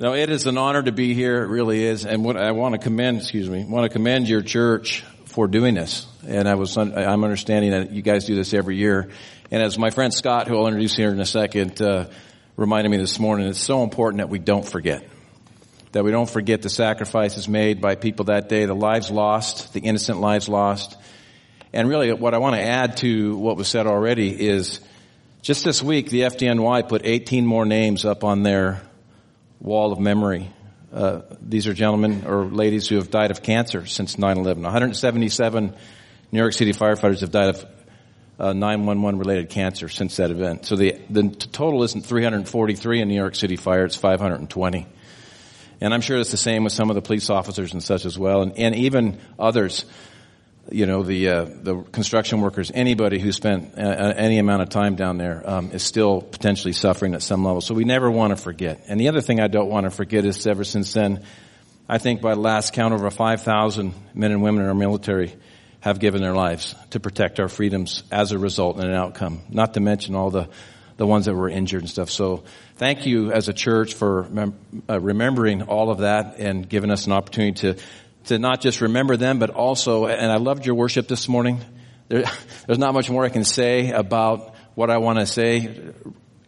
No, it is an honor to be here. It really is. And what I want to commend, excuse me, want to commend your church for doing this. And I was, I'm understanding that you guys do this every year. And as my friend Scott, who I'll introduce here in a second, uh, reminded me this morning, it's so important that we don't forget. That we don't forget the sacrifices made by people that day, the lives lost, the innocent lives lost. And really what I want to add to what was said already is just this week, the FDNY put 18 more names up on their wall of memory. Uh, these are gentlemen or ladies who have died of cancer since 9-11. 177 New York City firefighters have died of uh, 911 related cancer since that event. So the, the total isn't 343 in New York City fire, it's 520. And I'm sure it's the same with some of the police officers and such as well, and, and even others you know, the, uh, the construction workers, anybody who spent uh, uh, any amount of time down there um, is still potentially suffering at some level. So we never want to forget. And the other thing I don't want to forget is ever since then, I think by the last count, over 5,000 men and women in our military have given their lives to protect our freedoms as a result and an outcome. Not to mention all the the ones that were injured and stuff. So thank you as a church for mem- uh, remembering all of that and giving us an opportunity to to not just remember them, but also, and I loved your worship this morning. There, there's not much more I can say about what I want to say.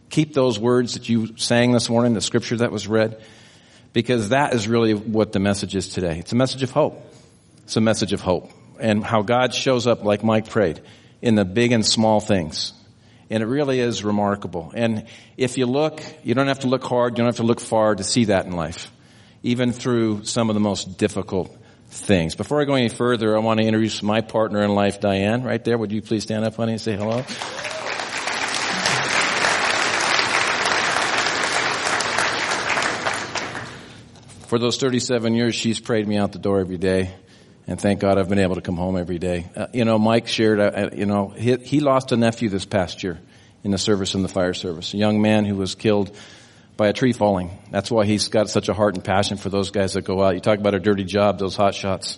Keep those words that you sang this morning, the scripture that was read, because that is really what the message is today. It's a message of hope. It's a message of hope and how God shows up like Mike prayed in the big and small things. And it really is remarkable. And if you look, you don't have to look hard, you don't have to look far to see that in life. Even through some of the most difficult things. Before I go any further, I want to introduce my partner in life, Diane, right there. Would you please stand up, honey, and say hello? For those 37 years, she's prayed me out the door every day. And thank God I've been able to come home every day. Uh, you know, Mike shared, uh, uh you know, he, he lost a nephew this past year in the service in the fire service. A young man who was killed by a tree falling. That's why he's got such a heart and passion for those guys that go out. You talk about a dirty job, those hot shots.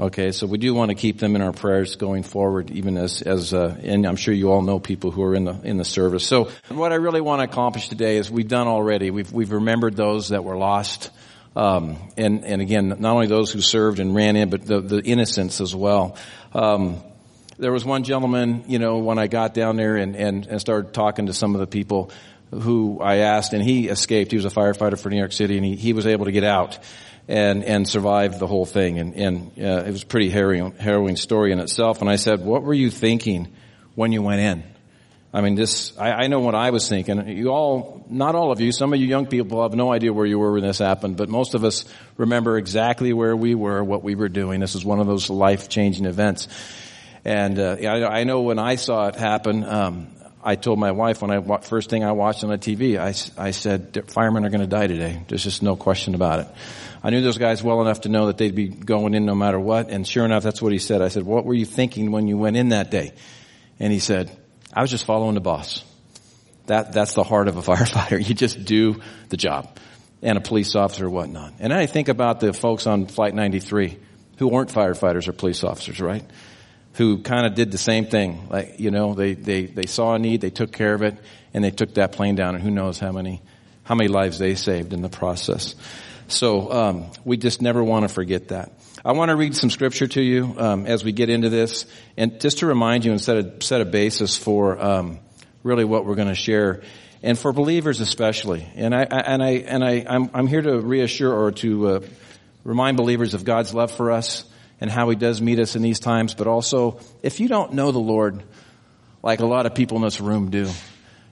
Okay, so we do want to keep them in our prayers going forward, even as, as, uh, and I'm sure you all know people who are in the, in the service. So what I really want to accomplish today is we've done already. We've, we've remembered those that were lost. Um, and, and again, not only those who served and ran in, but the, the innocents as well. Um, there was one gentleman, you know, when I got down there and, and, and started talking to some of the people, who I asked, and he escaped. He was a firefighter for New York City, and he, he was able to get out and and survive the whole thing. And, and uh, it was a pretty harrowing, harrowing story in itself. And I said, "What were you thinking when you went in?" I mean, this I, I know what I was thinking. You all, not all of you, some of you young people have no idea where you were when this happened, but most of us remember exactly where we were, what we were doing. This is one of those life changing events. And uh, I, I, know when I saw it happen, um, I told my wife when I first thing I watched on the TV, I, I said firemen are going to die today. There's just no question about it. I knew those guys well enough to know that they'd be going in no matter what, and sure enough, that's what he said. I said, "What were you thinking when you went in that day?" And he said, "I was just following the boss." That that's the heart of a firefighter. You just do the job, and a police officer or whatnot. And I think about the folks on Flight 93 who weren't firefighters or police officers, right? Who kind of did the same thing. Like, you know, they, they, they saw a need, they took care of it, and they took that plane down, and who knows how many, how many lives they saved in the process. So, um, we just never want to forget that. I want to read some scripture to you, um, as we get into this, and just to remind you and set a, set a basis for, um, really what we're going to share. And for believers especially. And I, I and I, and I, I'm, I'm here to reassure or to, uh, remind believers of God's love for us and how he does meet us in these times, but also if you don't know the Lord, like a lot of people in this room do,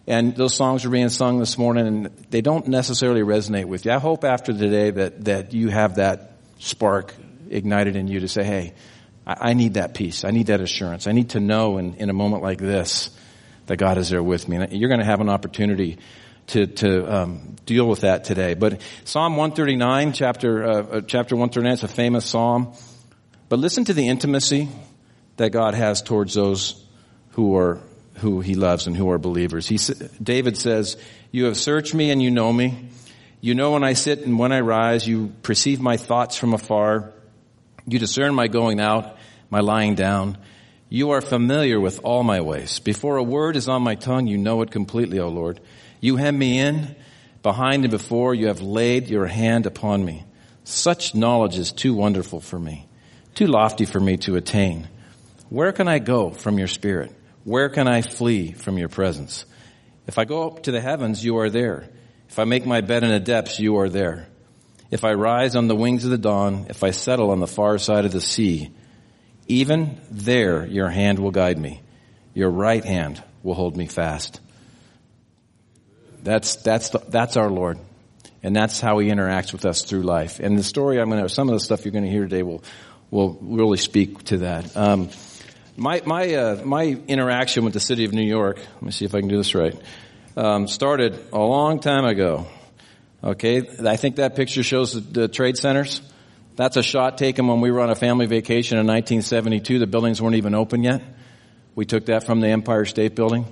and those songs are being sung this morning and they don't necessarily resonate with you. I hope after today that, that you have that spark ignited in you to say, hey, I, I need that peace. I need that assurance. I need to know in, in a moment like this that God is there with me. And you're going to have an opportunity to, to um, deal with that today. But Psalm 139, chapter, uh, uh chapter 139, it's a famous psalm. But listen to the intimacy that God has towards those who are who he loves and who are believers. He, David says, "You have searched me and you know me. You know when I sit and when I rise. You perceive my thoughts from afar. You discern my going out, my lying down. You are familiar with all my ways. Before a word is on my tongue, you know it completely, O Lord. You hem me in Behind and before you have laid your hand upon me. Such knowledge is too wonderful for me, too lofty for me to attain. Where can I go from your spirit? Where can I flee from your presence? If I go up to the heavens, you are there. If I make my bed in the depths, you are there. If I rise on the wings of the dawn, if I settle on the far side of the sea, even there your hand will guide me. Your right hand will hold me fast. That's, that's, the, that's our Lord. And that's how he interacts with us through life. And the story I'm going to, some of the stuff you're going to hear today will, will really speak to that. Um, my, my, uh, my interaction with the city of New York, let me see if I can do this right, um, started a long time ago. Okay, I think that picture shows the, the trade centers. That's a shot taken when we were on a family vacation in 1972. The buildings weren't even open yet. We took that from the Empire State Building.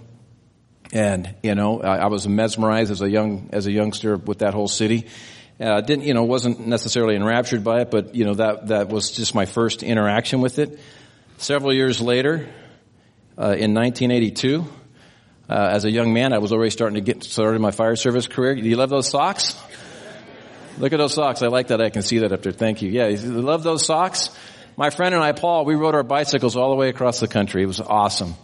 And, you know, I, I was mesmerized as a young, as a youngster with that whole city. Uh, didn't, you know, wasn't necessarily enraptured by it, but, you know, that, that was just my first interaction with it. Several years later, uh, in 1982, uh, as a young man, I was already starting to get started in my fire service career. Do you love those socks? Look at those socks. I like that. I can see that up there. Thank you. Yeah, you love those socks? My friend and I, Paul, we rode our bicycles all the way across the country. It was awesome.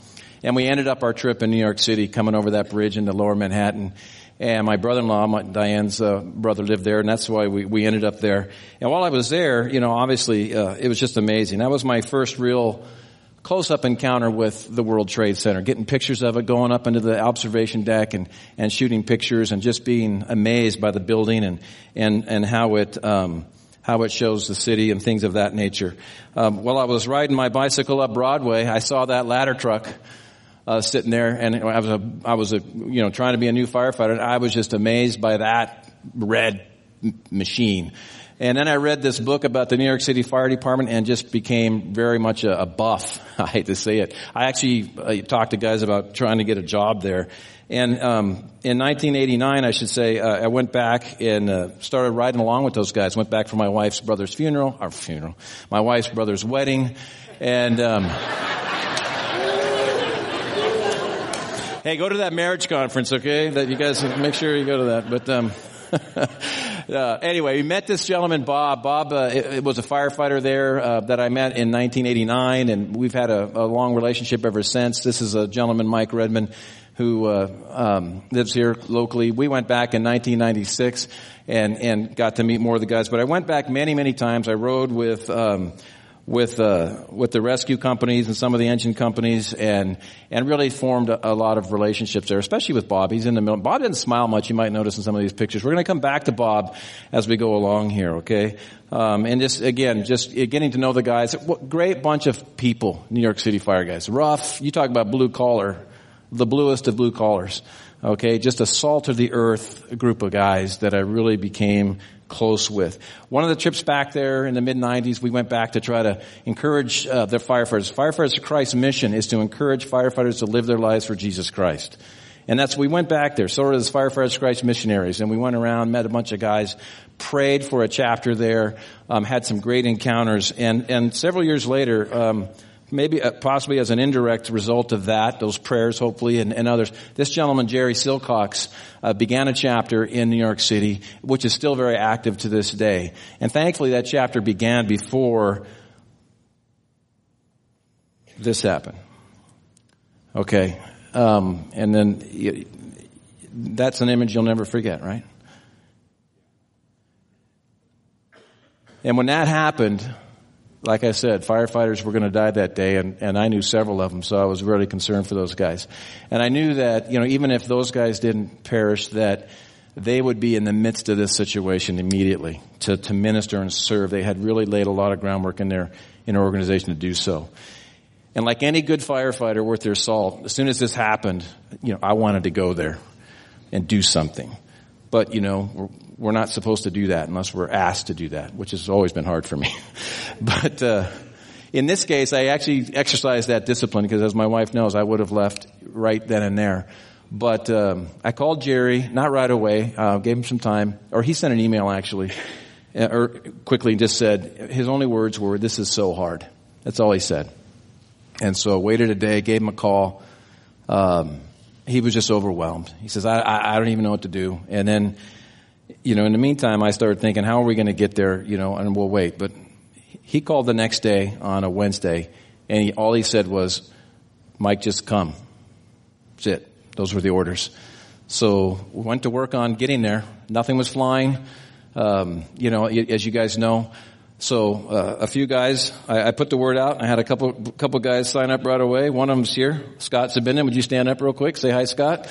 And we ended up our trip in New York City, coming over that bridge into lower Manhattan. And my brother-in-law, my, Diane's uh, brother, lived there, and that's why we, we ended up there. And while I was there, you know, obviously, uh, it was just amazing. That was my first real close-up encounter with the World Trade Center, getting pictures of it, going up into the observation deck and, and shooting pictures and just being amazed by the building and, and, and how it, um, how it shows the city and things of that nature. Um, while I was riding my bicycle up Broadway, I saw that ladder truck uh, sitting there, and I was a, I was a, you know, trying to be a new firefighter, and I was just amazed by that red machine. And then I read this book about the New York City Fire Department and just became very much a, a buff. I hate to say it. I actually uh, talked to guys about trying to get a job there. And um, in 1989, I should say, uh, I went back and uh, started riding along with those guys. Went back for my wife's brother's funeral, our funeral, my wife's brother's wedding, and. Um, hey, go to that marriage conference, okay? That you guys make sure you go to that. But um, uh, anyway, we met this gentleman, Bob. Bob uh, it, it was a firefighter there uh, that I met in 1989, and we've had a, a, long relationship ever since. This is a gentleman, Mike Redman, who uh, um, lives here locally. We went back in 1996 and and got to meet more of the guys. But I went back many, many times. I rode with. Um, with uh, with the rescue companies and some of the engine companies, and and really formed a, a, lot of relationships there, especially with Bob. He's in the middle. Bob didn't smile much. You might notice in some of these pictures. We're going to come back to Bob as we go along here, okay? Um, and just again, just getting to know the guys. What great bunch of people, New York City fire guys. Rough. You talk about blue collar, the bluest of blue collars. Okay, just a salt of the earth group of guys that I really became close with. One of the trips back there in the mid 90s, we went back to try to encourage uh, the firefighters. Firefighters Christ's mission is to encourage firefighters to live their lives for Jesus Christ. And that's, we went back there, sort of as Firefighters Christ missionaries, and we went around, met a bunch of guys, prayed for a chapter there, um, had some great encounters, and, and several years later, um, maybe uh, possibly as an indirect result of that, those prayers hopefully and, and others. This gentleman, Jerry Silcox, uh, began a chapter in New York City, which is still very active to this day. And thankfully that chapter began before this happened. Okay. Um, and then that's an image you'll never forget, right? And when that happened, like I said, firefighters were going to die that day, and, and I knew several of them, so I was really concerned for those guys. And I knew that, you know, even if those guys didn't perish, that they would be in the midst of this situation immediately to, to minister and serve. They had really laid a lot of groundwork in their, in their organization to do so. And like any good firefighter worth their salt, as soon as this happened, you know, I wanted to go there and do something. But, you know, we're not supposed to do that unless we're asked to do that, which has always been hard for me. but uh, in this case, I actually exercised that discipline because, as my wife knows, I would have left right then and there. But um, I called Jerry, not right away, uh, gave him some time, or he sent an email actually, uh, or quickly just said, his only words were, this is so hard. That's all he said. And so I waited a day, gave him a call, um, he was just overwhelmed. He says, I, I, I don't even know what to do. And then, you know, in the meantime, I started thinking, how are we going to get there? You know, and we'll wait. But he called the next day on a Wednesday, and he, all he said was, Mike, just come. That's it. Those were the orders. So we went to work on getting there. Nothing was flying. Um, you know, as you guys know. So uh, a few guys, I, I, put the word out. I had a couple couple guys sign up right away. One of them's here, Scott Sabinian. Would you stand up real quick? Say hi, Scott.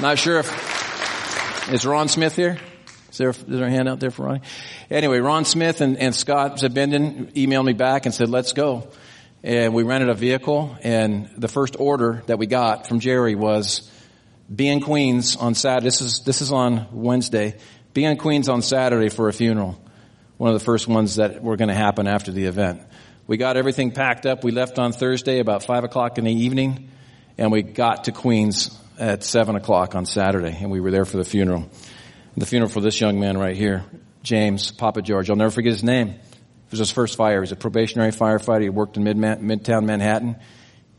Not sure if is Ron Smith here. Is there, is there a hand out there for Ronnie? Anyway, Ron Smith and, and Scott Zabendin emailed me back and said, let's go. And we rented a vehicle and the first order that we got from Jerry was be in Queens on Saturday. This is, this is on Wednesday. Be in Queens on Saturday for a funeral. One of the first ones that were going to happen after the event. We got everything packed up. We left on Thursday about five o'clock in the evening and we got to Queens at seven o'clock on Saturday and we were there for the funeral. The funeral for this young man right here, James Pappageorge. I'll never forget his name. It was his first fire. He was a probationary firefighter. He worked in Midtown Manhattan.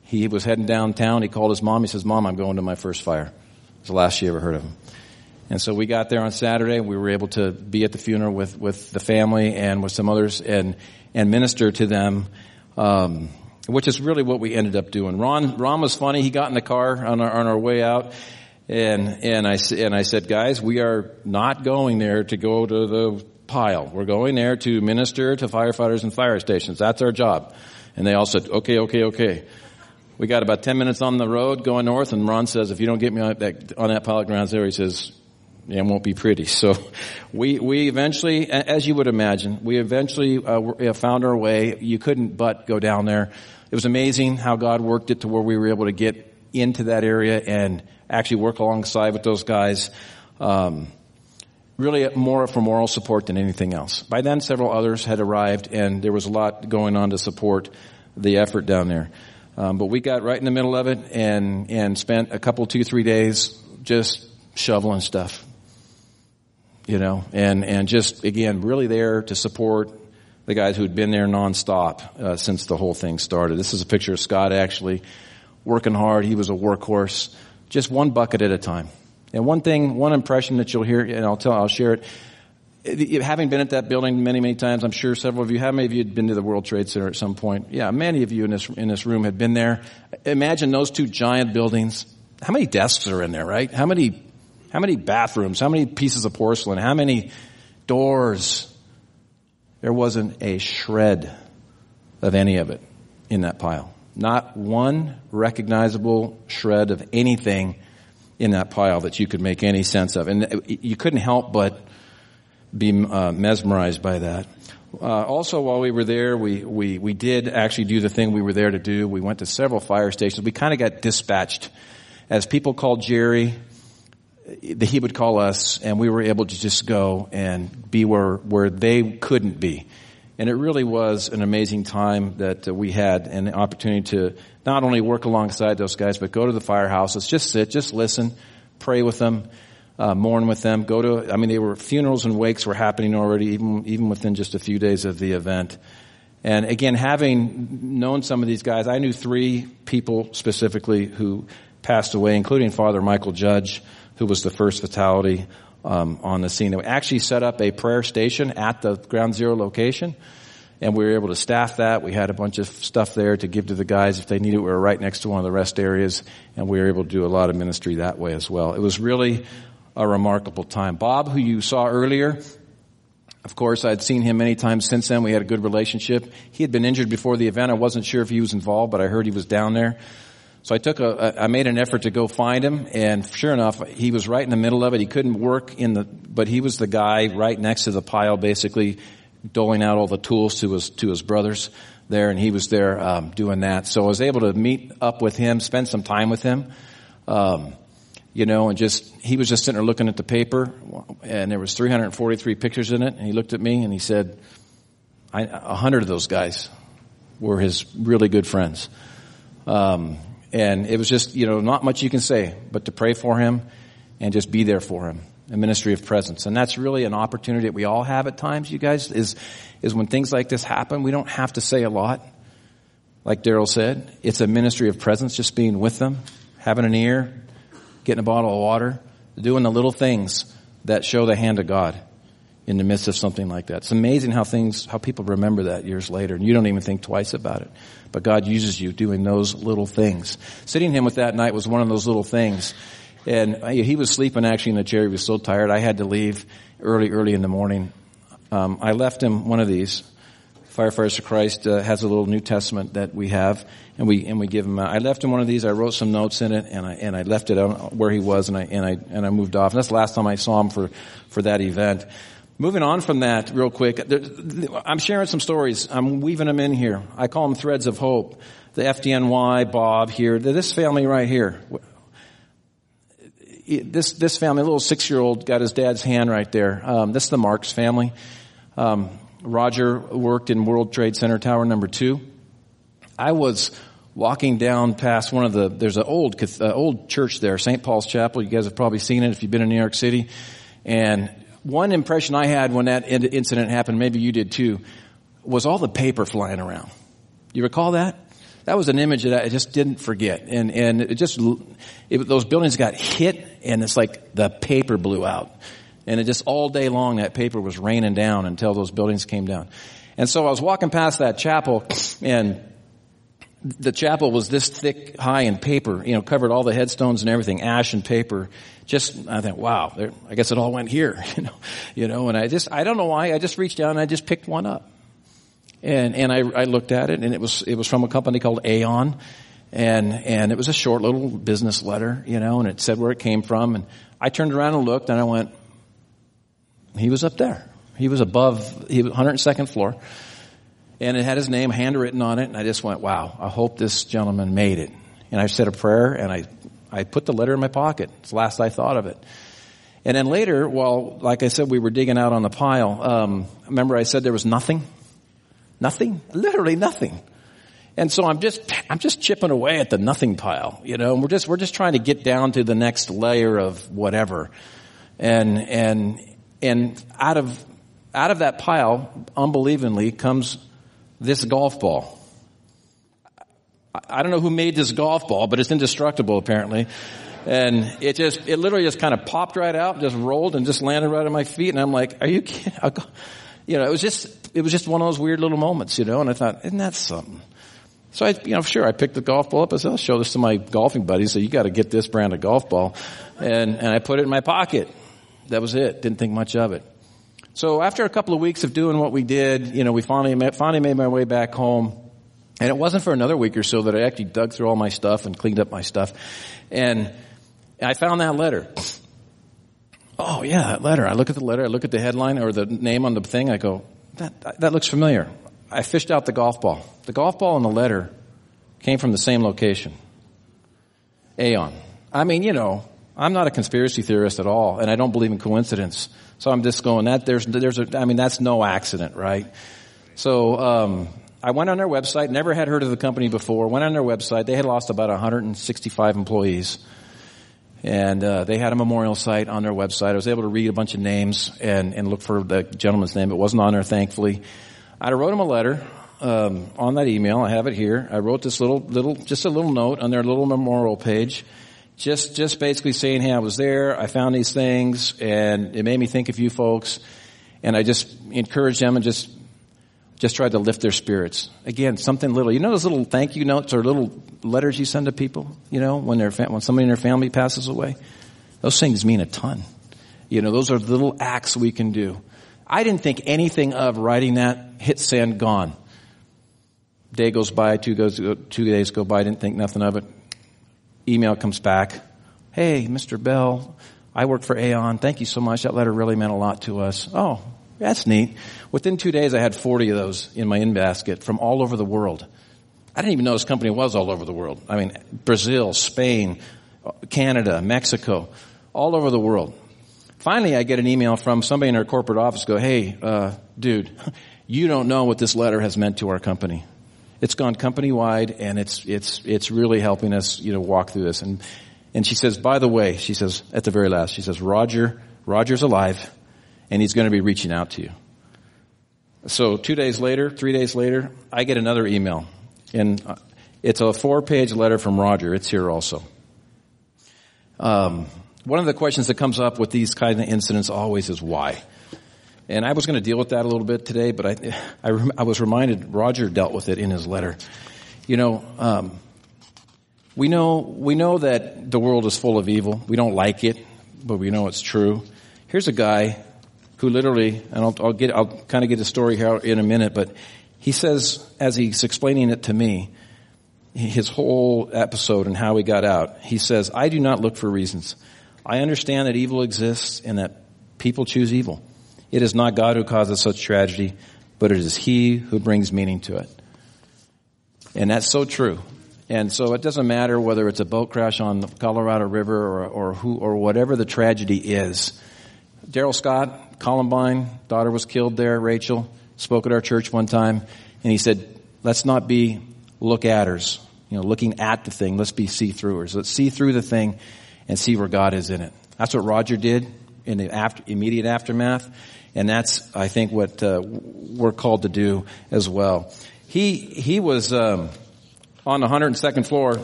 He was heading downtown. He called his mom. He says, Mom, I'm going to my first fire. It's the last she ever heard of him. And so we got there on Saturday. We were able to be at the funeral with, with the family and with some others and, and minister to them, um, which is really what we ended up doing. Ron, Ron was funny. He got in the car on our, on our way out and, and I, and I said, guys, we are not going there to go to the pile. We're going there to minister to firefighters and fire stations. That's our job. And they all said, okay, okay, okay. We got about 10 minutes on the road going north and Ron says, if you don't get me on that, on that pile of grounds there, he says, it won't be pretty. So we, we eventually, as you would imagine, we eventually uh, found our way. You couldn't but go down there. It was amazing how God worked it to where we were able to get into that area and actually work alongside with those guys. Um, really more for moral support than anything else. By then, several others had arrived, and there was a lot going on to support the effort down there. Um, but we got right in the middle of it and and spent a couple, two, three days just shoveling stuff, you know, and and just again really there to support the guys who had been there nonstop uh, since the whole thing started. This is a picture of Scott actually working hard. He was a workhorse, just one bucket at a time. And one thing, one impression that you'll hear, and I'll tell, I'll share it. Having been at that building many, many times, I'm sure several of you, how many of you had been to the World Trade Center at some point? Yeah, many of you in this, in this room had been there. Imagine those two giant buildings. How many desks are in there, right? How many, how many bathrooms? How many pieces of porcelain? How many doors? There wasn't a shred of any of it in that pile. Not one recognizable shred of anything in that pile that you could make any sense of. And you couldn't help but be uh, mesmerized by that. Uh, also, while we were there, we, we, we did actually do the thing we were there to do. We went to several fire stations. We kind of got dispatched. As people called Jerry, he would call us, and we were able to just go and be where, where they couldn't be. And it really was an amazing time that uh, we had and the opportunity to not only work alongside those guys, but go to the firehouses, just sit, just listen, pray with them, uh, mourn with them, go to, I mean, they were, funerals and wakes were happening already, even, even within just a few days of the event. And again, having known some of these guys, I knew three people specifically who passed away, including Father Michael Judge, who was the first fatality um, on the scene. We actually set up a prayer station at the ground zero location, and we were able to staff that. We had a bunch of stuff there to give to the guys if they needed. We were right next to one of the rest areas, and we were able to do a lot of ministry that way as well. It was really a remarkable time. Bob, who you saw earlier, of course, I'd seen him many times since then. We had a good relationship. He had been injured before the event. I wasn't sure if he was involved, but I heard he was down there. So I took a, I made an effort to go find him, and sure enough, he was right in the middle of it. He couldn't work in the, but he was the guy right next to the pile, basically doling out all the tools to his to his brothers there, and he was there um, doing that. So I was able to meet up with him, spend some time with him, um, you know, and just he was just sitting there looking at the paper, and there was 343 pictures in it, and he looked at me and he said, "A hundred of those guys were his really good friends." Um, and it was just, you know, not much you can say, but to pray for him and just be there for him. A ministry of presence. And that's really an opportunity that we all have at times, you guys, is, is when things like this happen, we don't have to say a lot. like Daryl said, it's a ministry of presence, just being with them, having an ear, getting a bottle of water, doing the little things that show the hand of God in the midst of something like that. It's amazing how things, how people remember that years later and you don't even think twice about it. But God uses you doing those little things. Sitting him with that night was one of those little things. And he was sleeping actually in the chair. He was so tired. I had to leave early, early in the morning. Um, I left him one of these. Firefighters of Christ uh, has a little New Testament that we have, and we and we give him. I left him one of these. I wrote some notes in it, and I and I left it on where he was, and I and I and I moved off. And that's the last time I saw him for for that event. Moving on from that real quick, I'm sharing some stories. I'm weaving them in here. I call them threads of hope. The FDNY, Bob here, this family right here. This, this family, a little six-year-old, got his dad's hand right there. Um, this is the Marks family. Um, Roger worked in World Trade Center Tower number two. I was walking down past one of the, there's an old, uh, old church there, St. Paul's Chapel. You guys have probably seen it if you've been in New York City. And one impression I had when that incident happened, maybe you did too, was all the paper flying around. You recall that? That was an image that I just didn't forget. And, and it just, it, those buildings got hit and it's like the paper blew out. And it just all day long that paper was raining down until those buildings came down. And so I was walking past that chapel and the chapel was this thick, high in paper, you know, covered all the headstones and everything, ash and paper. Just, I thought, wow, there, I guess it all went here, you know, you know, and I just, I don't know why, I just reached down and I just picked one up. And, and I, I looked at it and it was, it was from a company called Aon. And, and it was a short little business letter, you know, and it said where it came from. And I turned around and looked and I went, he was up there. He was above, he was 102nd floor. And it had his name handwritten on it. And I just went, wow, I hope this gentleman made it. And I said a prayer and I, I put the letter in my pocket. It's the last I thought of it. And then later, while, like I said, we were digging out on the pile, um, remember I said there was nothing? Nothing? Literally nothing. And so I'm just, I'm just chipping away at the nothing pile, you know, and we're just, we're just trying to get down to the next layer of whatever. And, and, and out of, out of that pile, unbelievingly, comes this golf ball. I don't know who made this golf ball, but it's indestructible apparently. And it just, it literally just kind of popped right out, just rolled and just landed right on my feet. And I'm like, are you kidding? You know, it was just, it was just one of those weird little moments, you know, and I thought, isn't that something? So I, you know, sure, I picked the golf ball up. I said, I'll show this to my golfing buddies. So you got to get this brand of golf ball. And, and I put it in my pocket. That was it. Didn't think much of it. So after a couple of weeks of doing what we did, you know, we finally met, finally made my way back home. And it wasn't for another week or so that I actually dug through all my stuff and cleaned up my stuff. And I found that letter. Oh yeah, that letter. I look at the letter, I look at the headline or the name on the thing, I go, that, that looks familiar. I fished out the golf ball. The golf ball and the letter came from the same location. Aon. I mean, you know, I'm not a conspiracy theorist at all, and I don't believe in coincidence. So I'm just going that there's there's a, I mean that's no accident, right? So um, I went on their website. Never had heard of the company before. Went on their website. They had lost about 165 employees, and uh, they had a memorial site on their website. I was able to read a bunch of names and and look for the gentleman's name. It wasn't on there, thankfully. I wrote him a letter. Um, on that email, I have it here. I wrote this little, little, just a little note on their little memorial page just just basically saying, hey, I was there, I found these things, and it made me think of you folks, and I just encouraged them and just just tried to lift their spirits. Again, something little. You know those little thank you notes or little letters you send to people. You know when their when somebody in their family passes away, those things mean a ton. You know those are little acts we can do. I didn't think anything of writing that. Hit send, gone. Day goes by, two goes, two days go by. I Didn't think nothing of it email comes back. Hey, Mr. Bell, I work for Aon. Thank you so much. That letter really meant a lot to us. Oh, that's neat. Within two days, I had 40 of those in my in basket from all over the world. I didn't even know this company was all over the world. I mean, Brazil, Spain, Canada, Mexico, all over the world. Finally, I get an email from somebody in our corporate office go, hey, uh, dude, you don't know what this letter has meant to our company it's gone company wide and it's, it's, it's really helping us, you know, walk through this. And, and she says, by the way, she says, at the very last, she says, Roger, Roger's alive and he's going to be reaching out to you. So two days later, three days later, I get another email. And uh, it's a four page letter from Roger. It's here also. Um, one of the questions that comes up with these kind of incidents always is why. And I was going to deal with that a little bit today, but I, I, I was reminded Roger dealt with it in his letter. You know, um, we know we know that the world is full of evil. We don't like it, but we know it's true. Here's a guy who literally, and I'll, I'll get I'll kind of get his story here in a minute, but he says as he's explaining it to me, his whole episode and how he got out. He says, "I do not look for reasons. I understand that evil exists and that people choose evil. It is not God who causes such tragedy, but it is He who brings meaning to it." And that's so true. And so it doesn't matter whether it's a boat crash on the Colorado River or, or who, or whatever the tragedy is. Darrell Scott, Columbine, daughter was killed there, Rachel, spoke at our church one time, and he said, let's not be look-atters, you know, looking at the thing, let's be see-throughers. Let's see through the thing and see where God is in it. That's what Roger did in the after, immediate aftermath, and that's, I think, what uh, we're called to do as well. He, he was, um, on the 102nd floor,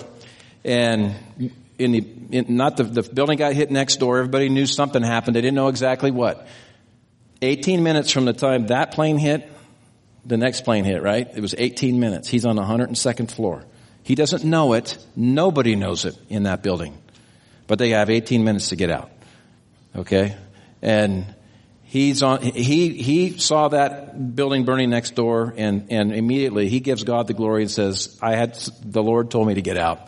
and in the in, not the, the building got hit next door. Everybody knew something happened. They didn't know exactly what. 18 minutes from the time that plane hit, the next plane hit. Right? It was 18 minutes. He's on the 102nd floor. He doesn't know it. Nobody knows it in that building, but they have 18 minutes to get out. Okay, and He's on, he, he saw that building burning next door and, and immediately he gives God the glory and says, I had, the Lord told me to get out.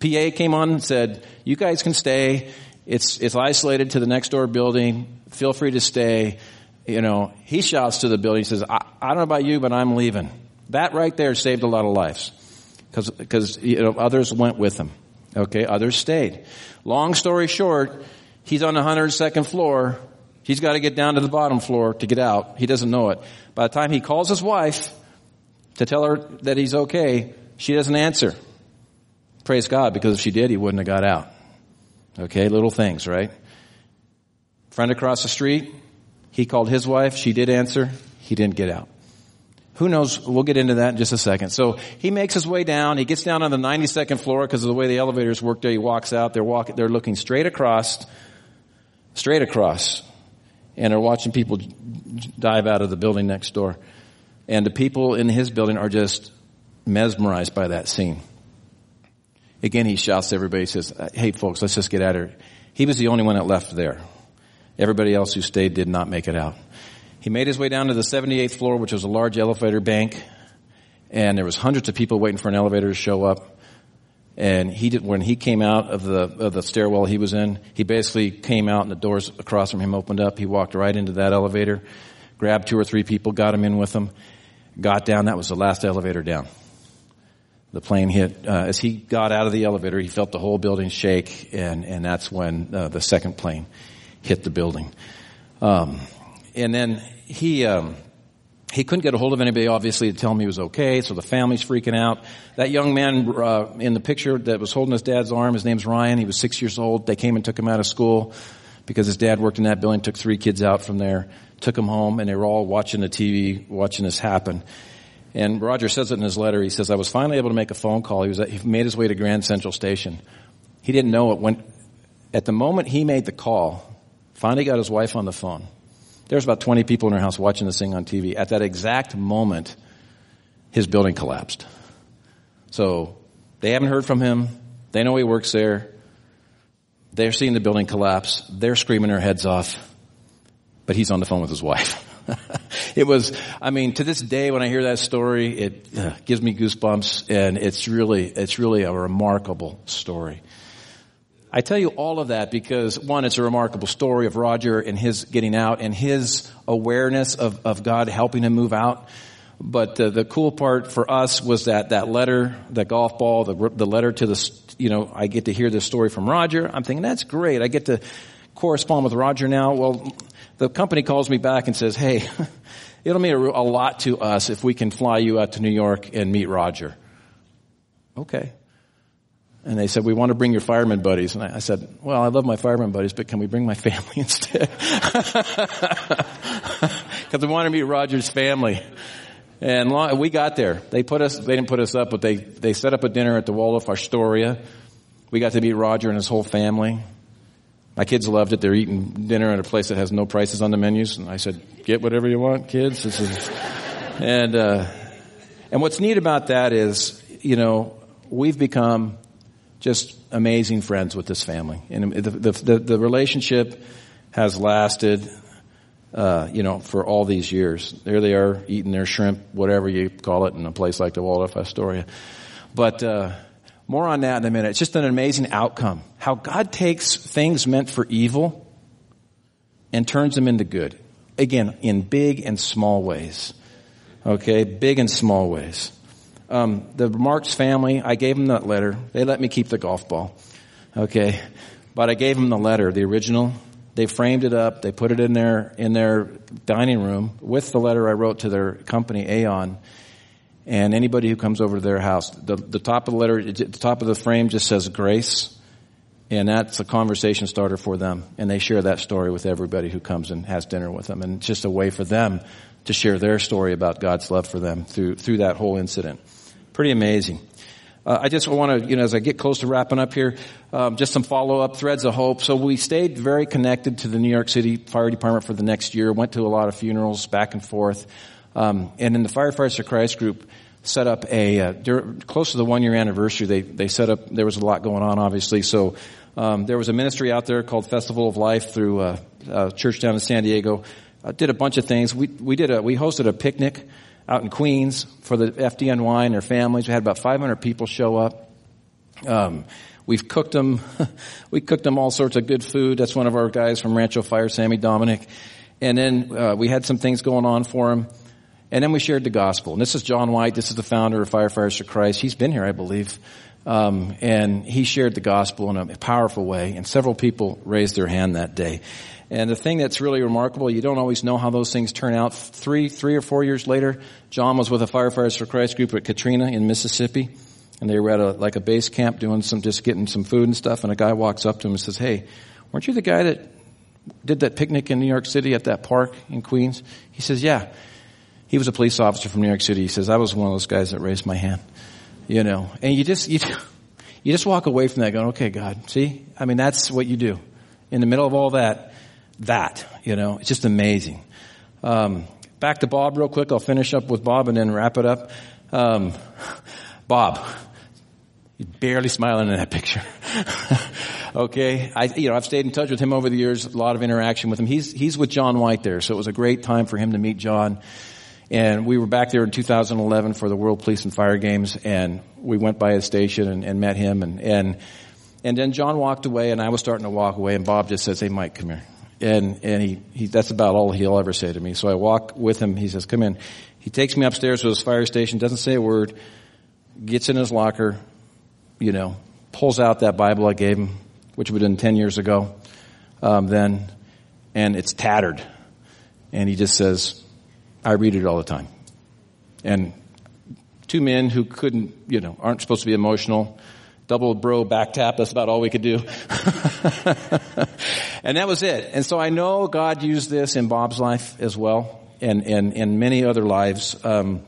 PA came on and said, you guys can stay. It's, it's isolated to the next door building. Feel free to stay. You know, he shouts to the building. He says, I, I don't know about you, but I'm leaving. That right there saved a lot of lives. Cause, cause, you know, others went with him. Okay, others stayed. Long story short, he's on the 102nd floor He's got to get down to the bottom floor to get out. He doesn't know it. By the time he calls his wife to tell her that he's okay, she doesn't answer. Praise God, because if she did, he wouldn't have got out. Okay, little things, right? Friend across the street, he called his wife, she did answer, he didn't get out. Who knows? We'll get into that in just a second. So he makes his way down. He gets down on the 92nd floor because of the way the elevators work there. He walks out. They're walking, they're looking straight across, straight across and are watching people dive out of the building next door. And the people in his building are just mesmerized by that scene. Again, he shouts to everybody, he says, uh, hey folks, let's just get out of here. He was the only one that left there. Everybody else who stayed did not make it out. He made his way down to the 78th floor, which was a large elevator bank, and there was hundreds of people waiting for an elevator to show up. And he did, when he came out of the, of the stairwell he was in, he basically came out and the doors across from him opened up. He walked right into that elevator, grabbed two or three people, got him in with him, got down. That was the last elevator down. The plane hit, uh, as he got out of the elevator, he felt the whole building shake and, and that's when uh, the second plane hit the building. Um, and then he, um, he couldn't get a hold of anybody, obviously, to tell him he was okay, so the family's freaking out. That young man uh, in the picture that was holding his dad's arm, his name's Ryan. He was six years old. They came and took him out of school because his dad worked in that building, took three kids out from there, took him home, and they were all watching the TV, watching this happen. And Roger says it in his letter. He says, I was finally able to make a phone call. He was, he made his way to Grand Central Station. He didn't know it when, at the moment he made the call, finally got his wife on the phone. There's about 20 people in her house watching this thing on TV. At that exact moment, his building collapsed. So they haven't heard from him. They know he works there. They're seeing the building collapse. They're screaming their heads off. But he's on the phone with his wife. it was, I mean, to this day when I hear that story, it uh, gives me goosebumps and it's really, it's really a remarkable story. I tell you all of that because one, it's a remarkable story of Roger and his getting out and his awareness of, of God helping him move out. But uh, the cool part for us was that that letter, the golf ball, the, the letter to the, you know, I get to hear this story from Roger. I'm thinking that's great. I get to correspond with Roger now. Well, the company calls me back and says, "Hey, it'll mean a lot to us if we can fly you out to New York and meet Roger." Okay. And they said, we want to bring your fireman buddies. And I, I said, well, I love my fireman buddies, but can we bring my family instead? Because we wanted to meet Roger's family. And long, we got there. They put us, they didn't put us up, but they, they set up a dinner at the Waldorf Astoria. We got to meet Roger and his whole family. My kids loved it. They're eating dinner at a place that has no prices on the menus. And I said, get whatever you want, kids. And, uh, and what's neat about that is, you know, we've become just amazing friends with this family. And the, the, the, relationship has lasted, uh, you know, for all these years. There they are eating their shrimp, whatever you call it, in a place like the Waldorf Astoria. But, uh, more on that in a minute. It's just an amazing outcome. How God takes things meant for evil and turns them into good. Again, in big and small ways. Okay, big and small ways. Um, the Marks family, I gave them that letter. They let me keep the golf ball. Okay, but I gave them the letter, the original. They framed it up. They put it in their in their dining room with the letter I wrote to their company, Aon. And anybody who comes over to their house, the, the top of the letter, the top of the frame just says grace. And that's a conversation starter for them. And they share that story with everybody who comes and has dinner with them. And it's just a way for them to share their story about God's love for them through, through that whole incident. Pretty amazing. Uh, I just want to, you know, as I get close to wrapping up here, um, just some follow-up threads of hope. So we stayed very connected to the New York City Fire Department for the next year. Went to a lot of funerals back and forth, um, and in the Firefighters for Christ group, set up a uh, close to the one-year anniversary. They they set up. There was a lot going on, obviously. So um, there was a ministry out there called Festival of Life through uh, a church down in San Diego uh, did a bunch of things. We, we did a, we hosted a picnic out in Queens for the FDNY and their families. We had about 500 people show up. Um, we've cooked them, we cooked them all sorts of good food. That's one of our guys from Rancho Fire, Sammy Dominic. And then, uh, we had some things going on for him. And then we shared the gospel. And this is John White. This is the founder of Firefighters for Christ. He's been here, I believe. Um, and he shared the gospel in a powerful way. And several people raised their hand that day. And the thing that's really remarkable, you don't always know how those things turn out. Three, three or four years later, John was with a Firefighters for Christ group at Katrina in Mississippi. And they were at a, like a base camp doing some, just getting some food and stuff. And a guy walks up to him and says, Hey, weren't you the guy that did that picnic in New York City at that park in Queens? He says, Yeah. He was a police officer from New York City. He says, I was one of those guys that raised my hand. You know, and you just, you, you just walk away from that going, okay, God, see? I mean, that's what you do. In the middle of all that, that, you know, it's just amazing. Um, back to Bob real quick. I'll finish up with Bob and then wrap it up. Um, Bob, he's barely smiling in that picture. okay, I, you know, I've stayed in touch with him over the years. A lot of interaction with him. He's he's with John White there, so it was a great time for him to meet John. And we were back there in 2011 for the World Police and Fire Games, and we went by his station and, and met him, and and and then John walked away, and I was starting to walk away, and Bob just says, "Hey, Mike, come here." And and he, he that's about all he'll ever say to me. So I walk with him. He says, "Come in." He takes me upstairs to his fire station. Doesn't say a word. Gets in his locker. You know, pulls out that Bible I gave him, which would have been ten years ago. Um, then, and it's tattered, and he just says, "I read it all the time." And two men who couldn't, you know, aren't supposed to be emotional double bro back tap. That's about all we could do. and that was it. And so I know God used this in Bob's life as well and, and, in many other lives. Um,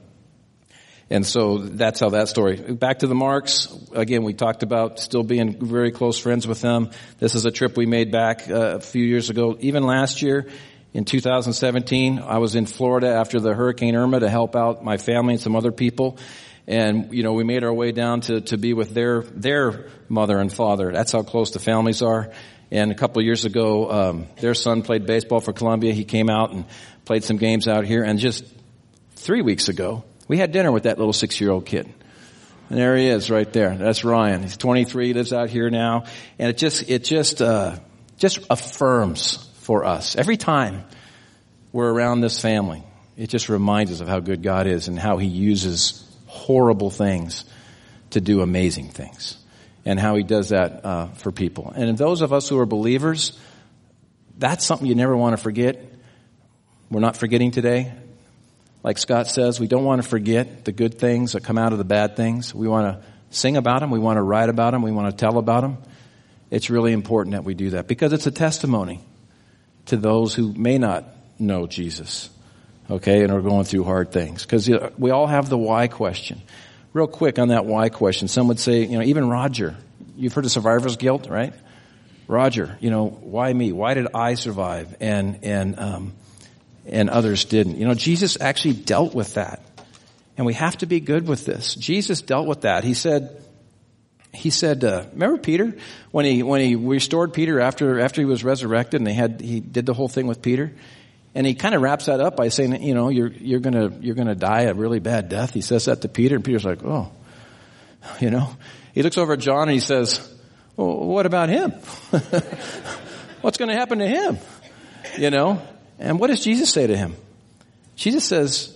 and so that's how that story. Back to the Marks. Again, we talked about still being very close friends with them. This is a trip we made back uh, a few years ago. Even last year, in 2017, I was in Florida after the Hurricane Irma to help out my family and some other people and you know we made our way down to to be with their their mother and father. That's how close the families are. And a couple years ago, um, their son played baseball for Columbia. He came out and played some games out here. And just three weeks ago, we had dinner with that little six year old kid. And there he is, right there. That's Ryan. He's 23, lives out here now, and it just it just uh, just affirms for us every time we're around this family. It just reminds us of how good God is and how He uses horrible things to do amazing things and how he does that uh, for people. And those of us who are believers, that's something you never want to forget. We're not forgetting today. Like Scott says, we don't want to forget the good things that come out of the bad things. We want to sing about them. We want to write about them. We want to tell about them. It's really important that we do that because it's a testimony to those who may not know Jesus Okay, and are going through hard things. Because we all have the why question. Real quick on that why question, some would say, you know, even Roger, you've heard of survivor's guilt, right? Roger, you know, why me? Why did I survive and, and, um, and others didn't? You know, Jesus actually dealt with that. And we have to be good with this. Jesus dealt with that. He said, he said, uh, remember Peter when he when he restored Peter after after he was resurrected and they had he did the whole thing with Peter, and he kind of wraps that up by saying, you know, you're you're gonna you're gonna die a really bad death. He says that to Peter, and Peter's like, oh, you know. He looks over at John and he says, well, what about him? What's going to happen to him? You know. And what does Jesus say to him? Jesus says,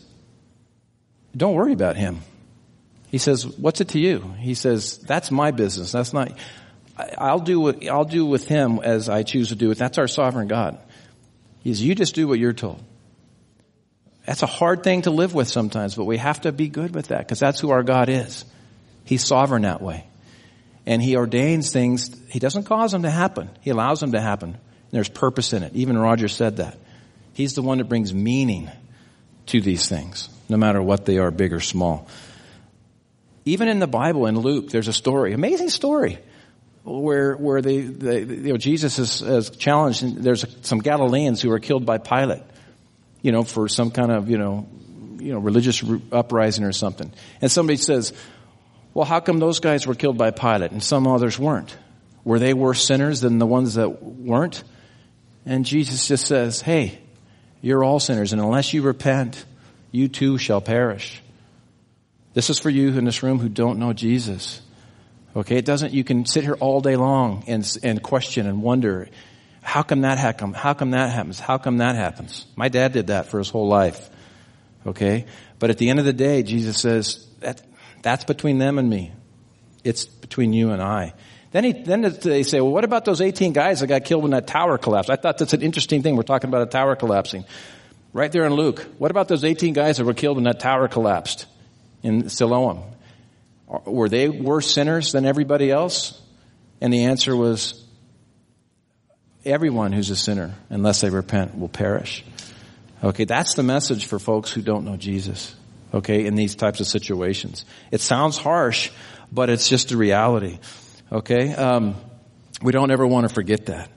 don't worry about him. He says, what's it to you? He says, that's my business. That's not, I'll do what, I'll do with him as I choose to do it. That's our sovereign God. Says, you just do what you're told. That's a hard thing to live with sometimes, but we have to be good with that because that's who our God is. He's sovereign that way. And he ordains things. He doesn't cause them to happen. He allows them to happen. And there's purpose in it. Even Roger said that. He's the one that brings meaning to these things, no matter what they are, big or small. Even in the Bible, in Luke, there's a story, amazing story, where where they, they you know Jesus is, is challenged. And there's some Galileans who are killed by Pilate, you know, for some kind of you know, you know, religious uprising or something. And somebody says, "Well, how come those guys were killed by Pilate and some others weren't? Were they worse sinners than the ones that weren't?" And Jesus just says, "Hey, you're all sinners, and unless you repent, you too shall perish." This is for you in this room who don't know Jesus. Okay, it doesn't, you can sit here all day long and, and question and wonder, how come that happen? How come that happens? How come that happens? My dad did that for his whole life. Okay? But at the end of the day, Jesus says, that, that's between them and me. It's between you and I. Then he, then they say, well, what about those 18 guys that got killed when that tower collapsed? I thought that's an interesting thing. We're talking about a tower collapsing. Right there in Luke. What about those 18 guys that were killed when that tower collapsed? in Siloam. Were they worse sinners than everybody else? And the answer was, everyone who's a sinner, unless they repent, will perish. Okay, that's the message for folks who don't know Jesus. Okay, in these types of situations. It sounds harsh, but it's just a reality. Okay, um, we don't ever want to forget that.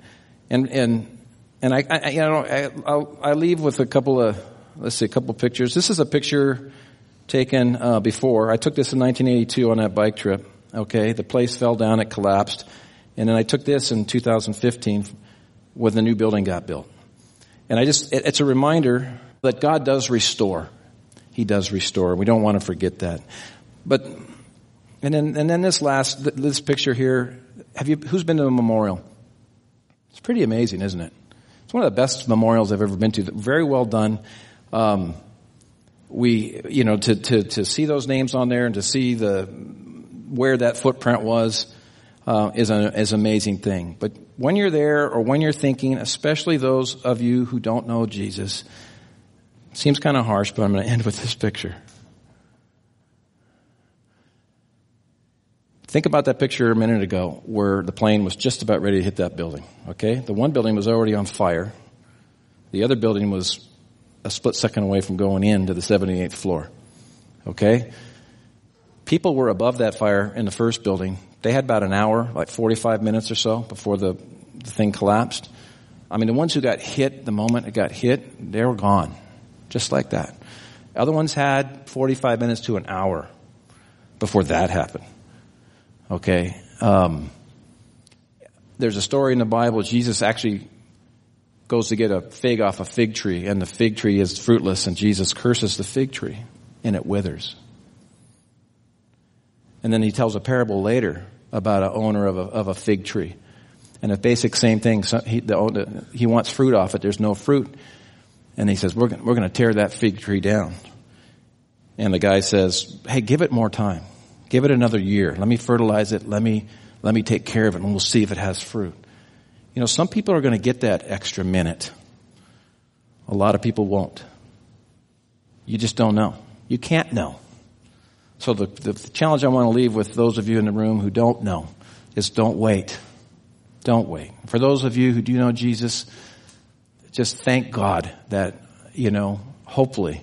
And and and I, I you know I, I'll, I leave with a couple of let's see a couple of pictures. This is a picture taken uh, before. I took this in 1982 on that bike trip. Okay, the place fell down, it collapsed, and then I took this in 2015 when the new building got built. And I just, it, it's a reminder that God does restore. He does restore. We don't want to forget that. But, and then, and then this last, this picture here, have you, who's been to a memorial? It's pretty amazing, isn't it? It's one of the best memorials I've ever been to. Very well done. Um, we, you know, to, to, to see those names on there and to see the, where that footprint was, uh, is an is amazing thing. But when you're there or when you're thinking, especially those of you who don't know Jesus, seems kind of harsh, but I'm going to end with this picture. Think about that picture a minute ago where the plane was just about ready to hit that building. Okay? The one building was already on fire. The other building was a split second away from going into the 78th floor. Okay? People were above that fire in the first building. They had about an hour, like 45 minutes or so before the, the thing collapsed. I mean, the ones who got hit the moment it got hit, they were gone. Just like that. Other ones had 45 minutes to an hour before that happened. Okay? Um, there's a story in the Bible, Jesus actually goes to get a fig off a fig tree and the fig tree is fruitless and Jesus curses the fig tree and it withers. And then he tells a parable later about an owner of a, of a fig tree. And a basic same thing. So he, the, he wants fruit off it. There's no fruit. And he says, we're going, we're going to tear that fig tree down. And the guy says, hey, give it more time. Give it another year. Let me fertilize it. Let me, let me take care of it and we'll see if it has fruit. You know, some people are going to get that extra minute. A lot of people won't. You just don't know. You can't know. So the, the challenge I want to leave with those of you in the room who don't know is don't wait. Don't wait. For those of you who do know Jesus, just thank God that, you know, hopefully,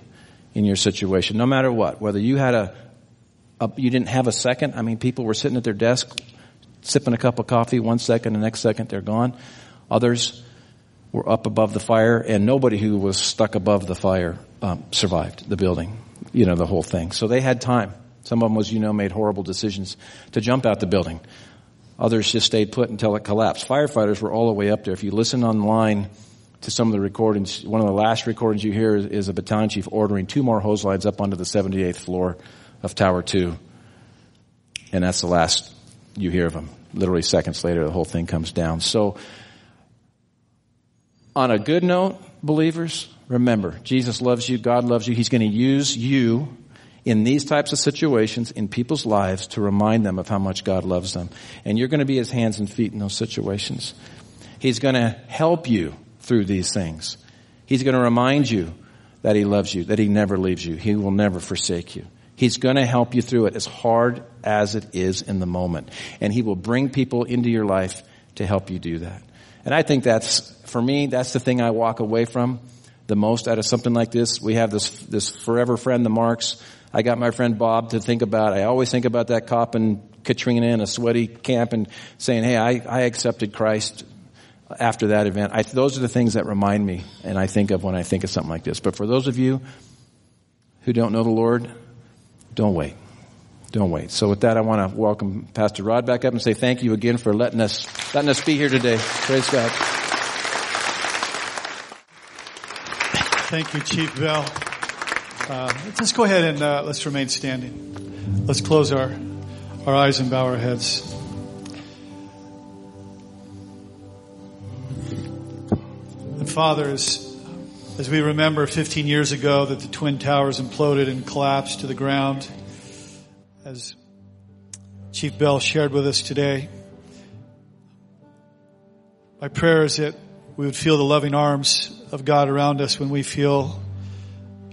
in your situation, no matter what, whether you had a, a you didn't have a second. I mean, people were sitting at their desk, sipping a cup of coffee, one second, the next second they're gone. Others were up above the fire, and nobody who was stuck above the fire um, survived the building, you know, the whole thing. So they had time. Some of them, as you know, made horrible decisions to jump out the building. Others just stayed put until it collapsed. Firefighters were all the way up there. If you listen online to some of the recordings, one of the last recordings you hear is, a battalion chief ordering two more hose lines up onto the 78th floor of Tower 2. And that's the last you hear of them. Literally seconds later, the whole thing comes down. So, on a good note, believers, remember, Jesus loves you, God loves you. He's going to use you in these types of situations in people's lives to remind them of how much God loves them. And you're going to be his hands and feet in those situations. He's going to help you through these things. He's going to remind you that he loves you, that he never leaves you. He will never forsake you. He's going to help you through it as hard as it is in the moment. And he will bring people into your life to help you do that. And I think that's, for me, that's the thing I walk away from the most out of something like this. We have this, this forever friend, the Marks. I got my friend Bob to think about. I always think about that cop in Katrina in a sweaty camp and saying, hey, I, I accepted Christ after that event. I, those are the things that remind me and I think of when I think of something like this. But for those of you who don't know the Lord, don't wait. Don't wait. So with that, I want to welcome Pastor Rod back up and say thank you again for letting us, letting us be here today. Praise God. Thank you, Chief Bell. Uh, let's go ahead and uh, let's remain standing. Let's close our, our eyes and bow our heads. And Father, as, as we remember 15 years ago that the Twin Towers imploded and collapsed to the ground, as Chief Bell shared with us today, my prayer is that we would feel the loving arms of God around us when we feel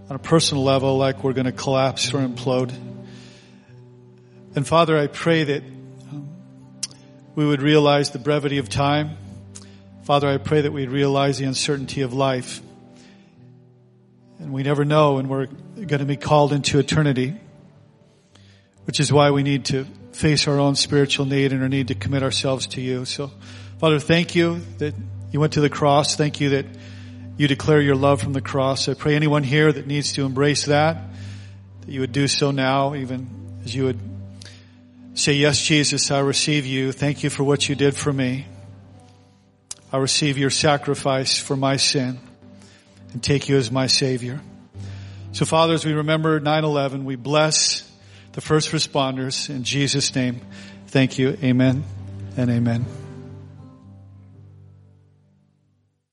on a personal level like we're going to collapse or implode. And Father, I pray that um, we would realize the brevity of time Father, I pray that we'd realize the uncertainty of life. And we never know when we're going to be called into eternity, which is why we need to face our own spiritual need and our need to commit ourselves to you. So, Father, thank you that you went to the cross. Thank you that you declare your love from the cross. I pray anyone here that needs to embrace that, that you would do so now, even as you would say, yes, Jesus, I receive you. Thank you for what you did for me. I receive your sacrifice for my sin and take you as my Savior. So Father, as we remember 9-11, we bless the first responders in Jesus' name. Thank you. Amen and amen.